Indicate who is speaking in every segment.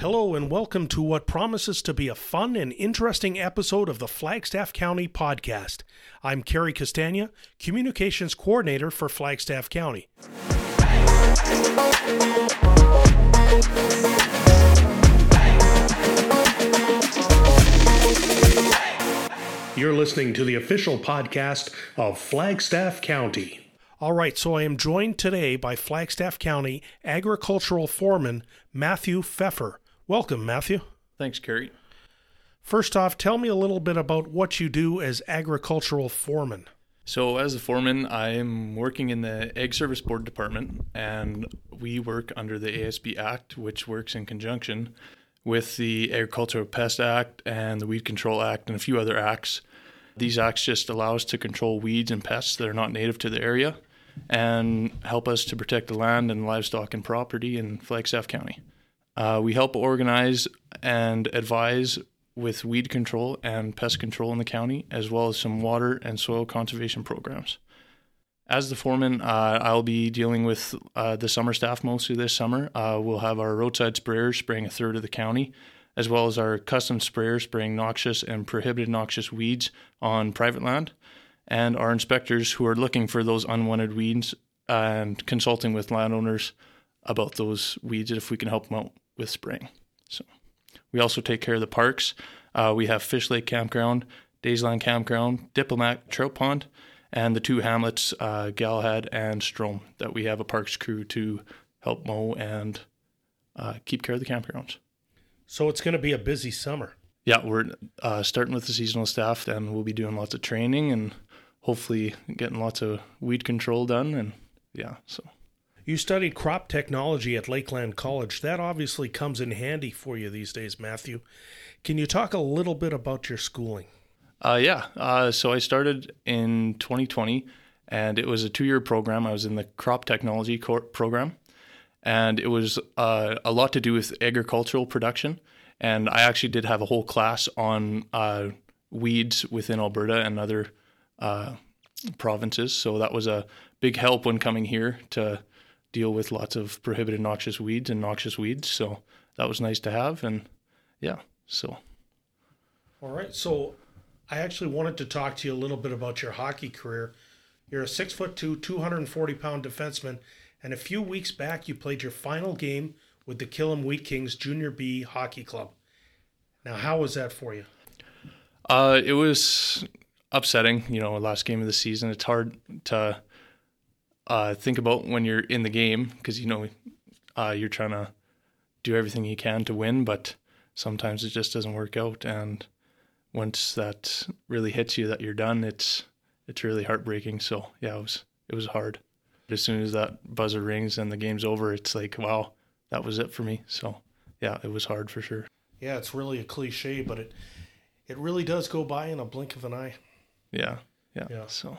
Speaker 1: Hello, and welcome to what promises to be a fun and interesting episode of the Flagstaff County podcast. I'm Cary Castagna, Communications Coordinator for Flagstaff County. You're listening to the official podcast of Flagstaff County. All right, so I am joined today by Flagstaff County Agricultural Foreman Matthew Pfeffer. Welcome, Matthew.
Speaker 2: Thanks, Cary.
Speaker 1: First off, tell me a little bit about what you do as agricultural foreman.
Speaker 2: So, as a foreman, I am working in the Ag Service Board Department, and we work under the ASB Act, which works in conjunction with the Agricultural Pest Act and the Weed Control Act and a few other acts. These acts just allow us to control weeds and pests that are not native to the area and help us to protect the land and livestock and property in Flagstaff County. Uh, we help organize and advise with weed control and pest control in the county, as well as some water and soil conservation programs. As the foreman, uh, I'll be dealing with uh, the summer staff mostly this summer. Uh, we'll have our roadside sprayers spraying a third of the county, as well as our custom sprayers spraying noxious and prohibited noxious weeds on private land, and our inspectors who are looking for those unwanted weeds and consulting with landowners about those weeds if we can help them out with spring. So we also take care of the parks. Uh, we have Fish Lake Campground, Daysland Campground, Diplomat Trout Pond, and the two hamlets, uh, Galahad and Strome, that we have a parks crew to help mow and uh, keep care of the campgrounds.
Speaker 1: So it's going to be a busy summer.
Speaker 2: Yeah, we're uh, starting with the seasonal staff, and we'll be doing lots of training and hopefully getting lots of weed control done. And yeah, so.
Speaker 1: You studied crop technology at Lakeland College. That obviously comes in handy for you these days, Matthew. Can you talk a little bit about your schooling?
Speaker 2: Uh, yeah. Uh, so I started in 2020, and it was a two-year program. I was in the crop technology cor- program, and it was uh, a lot to do with agricultural production. And I actually did have a whole class on uh, weeds within Alberta and other uh, provinces. So that was a big help when coming here to deal with lots of prohibited noxious weeds and noxious weeds. So that was nice to have, and yeah. So.
Speaker 1: All right. So I actually wanted to talk to you a little bit about your hockey career. You're a six foot two, 240 pound defenseman, and a few weeks back you played your final game with the Killam Wheat Kings Junior B Hockey Club. Now, how was that for you?
Speaker 2: Uh, it was upsetting. You know, last game of the season. It's hard to uh, think about when you're in the game because you know uh, you're trying to do everything you can to win, but sometimes it just doesn't work out. And once that really hits you that you're done, it's it's really heartbreaking. So yeah, it was it was hard. But As soon as that buzzer rings and the game's over, it's like wow, that was it for me. So yeah, it was hard for sure.
Speaker 1: Yeah, it's really a cliche, but it it really does go by in a blink of an eye.
Speaker 2: Yeah, yeah. yeah. So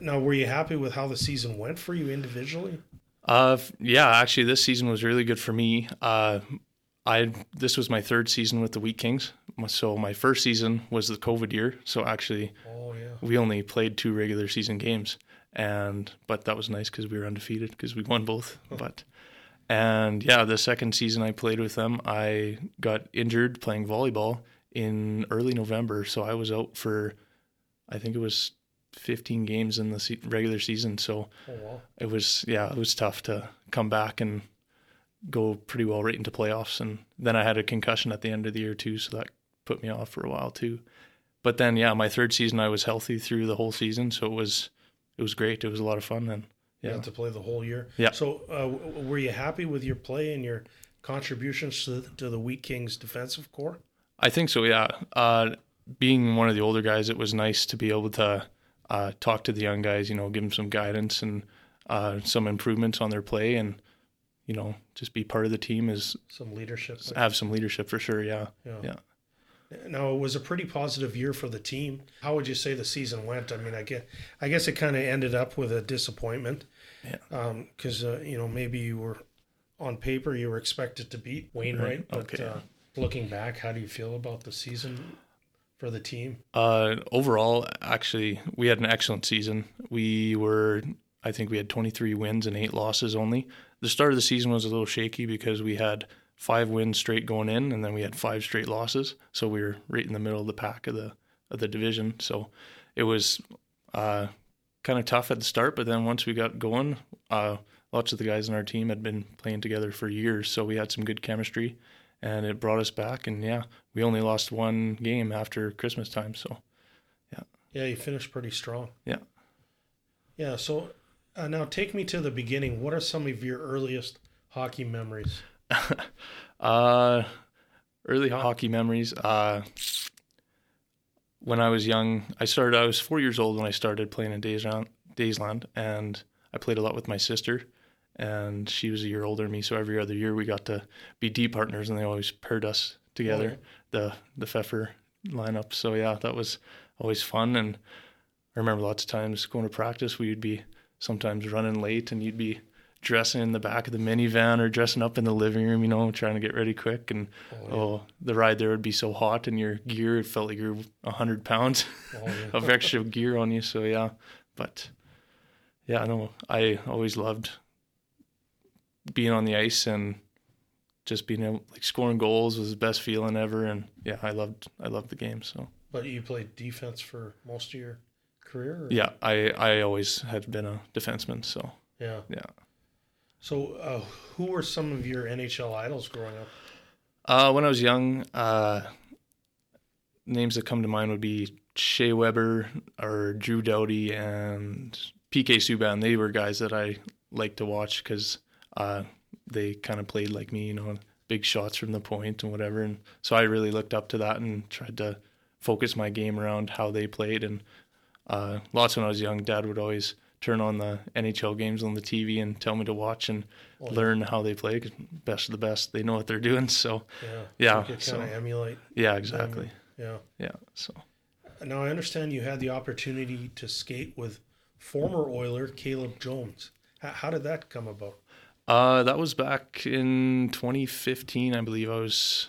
Speaker 1: now, were you happy with how the season went for you individually?
Speaker 2: Uh, yeah, actually, this season was really good for me. Uh, I this was my third season with the Wheat Kings. So my first season was the COVID year. So actually,
Speaker 1: oh, yeah.
Speaker 2: we only played two regular season games, and but that was nice because we were undefeated because we won both. but and yeah, the second season I played with them, I got injured playing volleyball in early November. So I was out for, I think it was 15 games in the regular season. So
Speaker 1: oh, wow.
Speaker 2: it was, yeah, it was tough to come back and go pretty well right into playoffs. And then I had a concussion at the end of the year too. So that put me off for a while too. But then, yeah, my third season, I was healthy through the whole season. So it was, it was great. It was a lot of fun. And yeah.
Speaker 1: to play the whole year.
Speaker 2: Yeah.
Speaker 1: So uh, were you happy with your play and your contributions to, to the Wheat Kings defensive core?
Speaker 2: I think so. Yeah. Uh, being one of the older guys, it was nice to be able to uh, talk to the young guys, you know, give them some guidance and uh, some improvements on their play, and you know, just be part of the team is
Speaker 1: some leadership.
Speaker 2: Have some leadership for sure. Yeah.
Speaker 1: Yeah.
Speaker 2: yeah.
Speaker 1: Now it was a pretty positive year for the team. How would you say the season went? I mean, I guess I guess it kind of ended up with a disappointment.
Speaker 2: Yeah.
Speaker 1: Because um, uh, you know maybe you were on paper you were expected to beat Wainwright,
Speaker 2: right. okay.
Speaker 1: but uh, looking back, how do you feel about the season? For the team?
Speaker 2: Uh, overall, actually, we had an excellent season. We were, I think, we had 23 wins and eight losses only. The start of the season was a little shaky because we had five wins straight going in, and then we had five straight losses. So we were right in the middle of the pack of the of the division. So it was uh, kind of tough at the start, but then once we got going, uh, lots of the guys in our team had been playing together for years, so we had some good chemistry, and it brought us back. And yeah, we only lost one game after Christmas time, so Yeah,
Speaker 1: Yeah, you finished pretty strong.
Speaker 2: yeah.
Speaker 1: Yeah. So uh, now take me to the beginning. What are some of your earliest hockey memories?
Speaker 2: Uh, early hockey memories. Uh, when I was young, I started. I was four years old when I started playing in Daysland, Daysland, and I played a lot with my sister. And she was a year older than me, so every other year we got to be D partners, and they always paired us together, the the Pfeffer lineup. So yeah, that was always fun. And I remember lots of times going to practice, we'd be sometimes running late, and you'd be dressing in the back of the minivan or dressing up in the living room, you know, trying to get ready quick. And
Speaker 1: Oh,
Speaker 2: oh, the ride there would be so hot, and your gear it felt like you're a hundred pounds
Speaker 1: Oh, yeah.
Speaker 2: of extra gear on you. So yeah, but yeah, no, I always loved being on the ice and just being able like scoring goals was the best feeling ever. And yeah, I loved I loved the game. So
Speaker 1: But you played defense for most of your career? or-
Speaker 2: yeah, I I always had been a defenseman. So
Speaker 1: Yeah.
Speaker 2: yeah.
Speaker 1: So uh, who were some of your NHL idols growing up?
Speaker 2: Uh, when I was young, uh, names that come to mind would be Shea Weber or Drew Doughty and PK Subban. They were guys that I liked to watch because uh, they kind of played like me, you know, big shots from the point and whatever. And so I really looked up to that and tried to focus my game around how they played. And uh, lots when I was young, Dad would always turn on the NHL games on the TV and tell me to watch and
Speaker 1: yeah.
Speaker 2: learn how they play. 'cause best of the best, they know what they're doing. So
Speaker 1: Yeah.
Speaker 2: Yeah,
Speaker 1: You
Speaker 2: so-
Speaker 1: kind of emulate.
Speaker 2: yeah, exactly.
Speaker 1: Yeah.
Speaker 2: Yeah. So
Speaker 1: Now I understand you had the opportunity to skate with former Oiler Caleb Jones. How, how did that come about?
Speaker 2: Uh, that was back in 2015, I believe. I was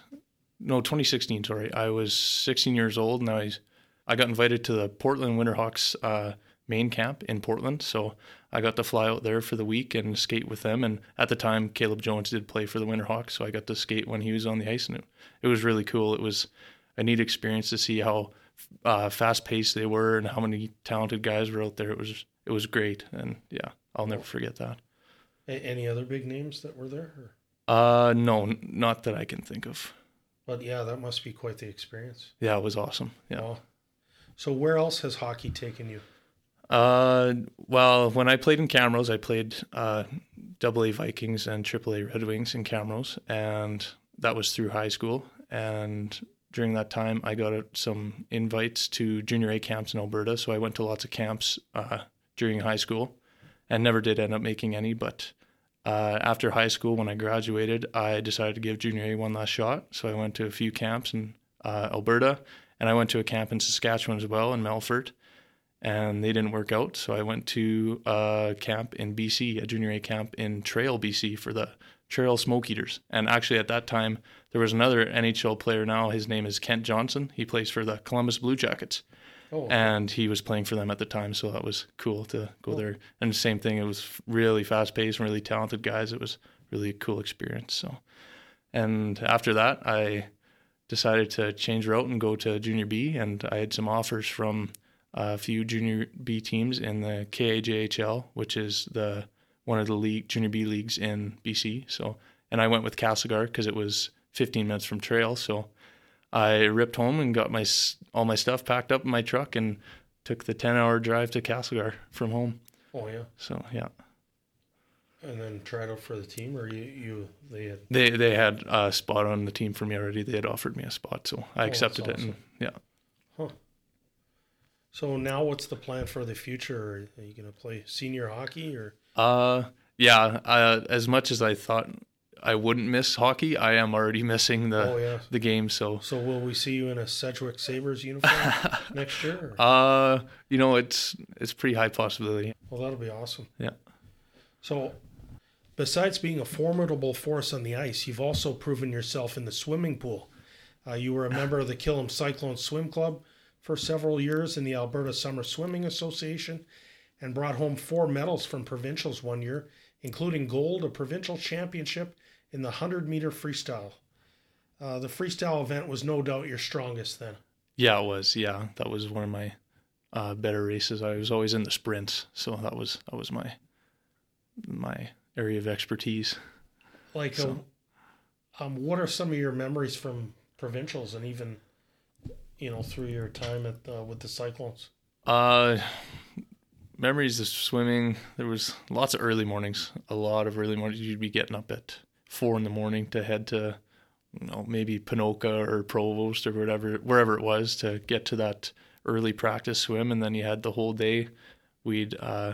Speaker 2: no 2016. Sorry, I was 16 years old, and I was, I got invited to the Portland Winterhawks uh, main camp in Portland. So I got to fly out there for the week and skate with them. And at the time, Caleb Jones did play for the Winterhawks, so I got to skate when he was on the ice, and it, it was really cool. It was a neat experience to see how uh, fast paced they were and how many talented guys were out there. It was it was great, and yeah, I'll never forget that.
Speaker 1: A- any other big names that were there? Or?
Speaker 2: Uh, no, n- not that I can think of.
Speaker 1: But yeah, that must be quite the experience.
Speaker 2: Yeah, it was awesome. Yeah.
Speaker 1: So where else has hockey taken you?
Speaker 2: Uh, well, when I played in Camrose, I played uh, Double A Vikings and Triple A Red Wings in Camrose, and that was through high school. And during that time, I got uh, some invites to junior A camps in Alberta, so I went to lots of camps uh, during high school, and never did end up making any. But uh, after high school, when I graduated, I decided to give junior A one last shot. So I went to a few camps in uh, Alberta, and I went to a camp in Saskatchewan as well in Melfort and they didn't work out. So I went to a camp in BC, a junior A camp in Trail, BC, for the Trail Smoke Eaters. And actually, at that time, there was another NHL player now. His name is Kent Johnson. He plays for the Columbus Blue Jackets,
Speaker 1: Oh,
Speaker 2: and he was playing for them at the time. So that was cool to go oh. there. And the same thing, it was really fast paced and really talented guys. It was really a cool experience. So, and after that, I decided to change route and go to junior B, and I had some offers from a few junior B teams in the KIJHL, which is the one of the league junior B leagues in BC. So, and I went with Castlegar because it was 15 minutes from Trail. So, I ripped home and got my all my stuff packed up in my truck and took the 10 hour drive to Castlegar from home.
Speaker 1: oh yeah.
Speaker 2: So, yeah,
Speaker 1: And then tried out for the team, or you, you they had.
Speaker 2: they they had a spot on the team for me already. They had offered me a spot, so I
Speaker 1: that's
Speaker 2: accepted it. And yeah, Huh.
Speaker 1: So now, what's the plan for the future? Are you going to play senior hockey, or
Speaker 2: Uh, yeah. Uh, as much as I thought I wouldn't miss hockey, I am already missing the
Speaker 1: oh yeah?
Speaker 2: the game. So,
Speaker 1: So will we see you in a Sedgewick Sabres uniform next year? or-
Speaker 2: uh, you know, it's it's pretty high possibility.
Speaker 1: Well, that'll be awesome.
Speaker 2: Yeah.
Speaker 1: So, besides being a formidable force on the ice, you've also proven yourself in the swimming pool. Uh, you were a member of the Killam Cyclone Swim Club for several years in the Alberta Summer Swimming Association and brought home four medals from provincials one year, including gold, a provincial championship, in the 100 meter freestyle. Uh, the freestyle event was no doubt your strongest then.
Speaker 2: Yeah, it was. Yeah, that was one of my uh, better races. I was always in the sprints, so that was that was my my area of expertise.
Speaker 1: Like, so. um, um, what are some of your memories from provincials and even, you know, through your time at uh, with the Cyclones?
Speaker 2: Uh, memories of swimming. There was lots of early mornings. A lot of early mornings. You'd be getting up at four in the morning to head to, you know, maybe Ponoka or Provost or whatever, wherever it was, to get to that early practice swim, and then you had the whole day. We'd uh,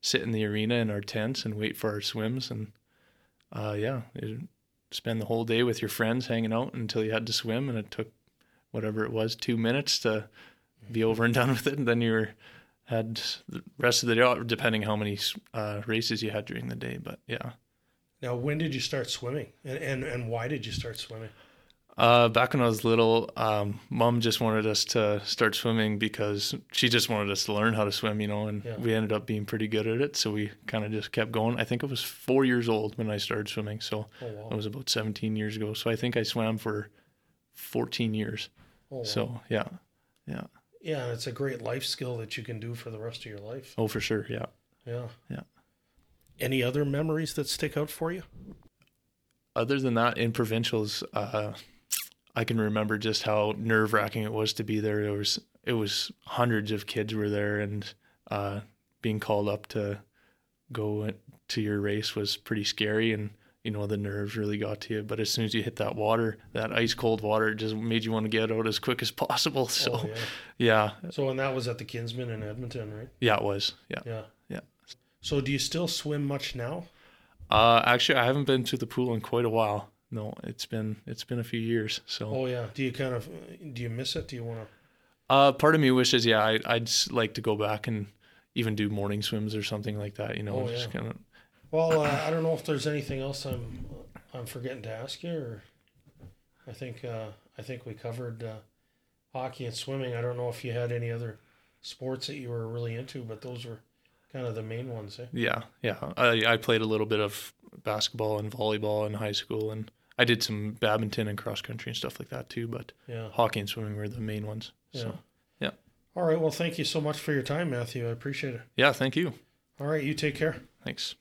Speaker 2: sit in the arena in our tents and wait for our swims, and uh, yeah, spend the whole day with your friends hanging out until you had to swim, and it took whatever it was, two minutes to be over and done with it, and then you were had the rest of the day, depending how many uh, races you had during the day. But yeah.
Speaker 1: Now, when did you start swimming, and and, and why did you start swimming?
Speaker 2: Uh, back when I was little, um, mom just wanted us to start swimming because she just wanted us to learn how to swim, you know, and yeah. we ended up being pretty good at it. So we kind of just kept going. I think I was four years old when I started swimming. So oh, wow. that was about 17 years ago. So I think I swam for 14 years. Oh, wow. So yeah, yeah.
Speaker 1: Yeah, it's a great life skill that you can do for the rest of your life.
Speaker 2: Oh, for sure. Yeah.
Speaker 1: Yeah.
Speaker 2: Yeah.
Speaker 1: Any other memories that stick out for you?
Speaker 2: Other than that, in provincials, uh, I can remember just how nerve wracking it was to be there. It was it was hundreds of kids were there, and uh, being called up to go to your race was pretty scary, and you know the nerves really got to you. But as soon as you hit that water, that ice cold water, it just made you want to get out as quick as possible. So, oh, yeah. yeah.
Speaker 1: So and that was at the Kinsmen in Edmonton, right?
Speaker 2: Yeah, it was. Yeah.
Speaker 1: Yeah.
Speaker 2: Yeah.
Speaker 1: So do you still swim much now?
Speaker 2: Uh, actually, I haven't been to the pool in quite a while no, it's been it's been a few years. So.
Speaker 1: Oh yeah. Do you kind of do you miss it? Do you want to?
Speaker 2: Uh, part of me wishes, yeah, I, I'd like to go back and even do morning swims or something like that. You know, oh, just kind of.
Speaker 1: Well, uh, I don't know if there's anything else I'm I'm forgetting to ask you, or I think uh, I think we covered uh, hockey and swimming. I don't know if you had any other sports that you were really into, but those were kind of the main ones. Eh?
Speaker 2: Yeah, yeah. I I played a little bit of basketball and volleyball in high school, and I did some badminton and cross country and stuff like that too. But
Speaker 1: yeah.
Speaker 2: hockey and swimming were the main ones. Yeah. So yeah.
Speaker 1: All right. Well, thank you so much for your time, Matthew. I appreciate it.
Speaker 2: Yeah. Thank you.
Speaker 1: All right. You take care.
Speaker 2: Thanks.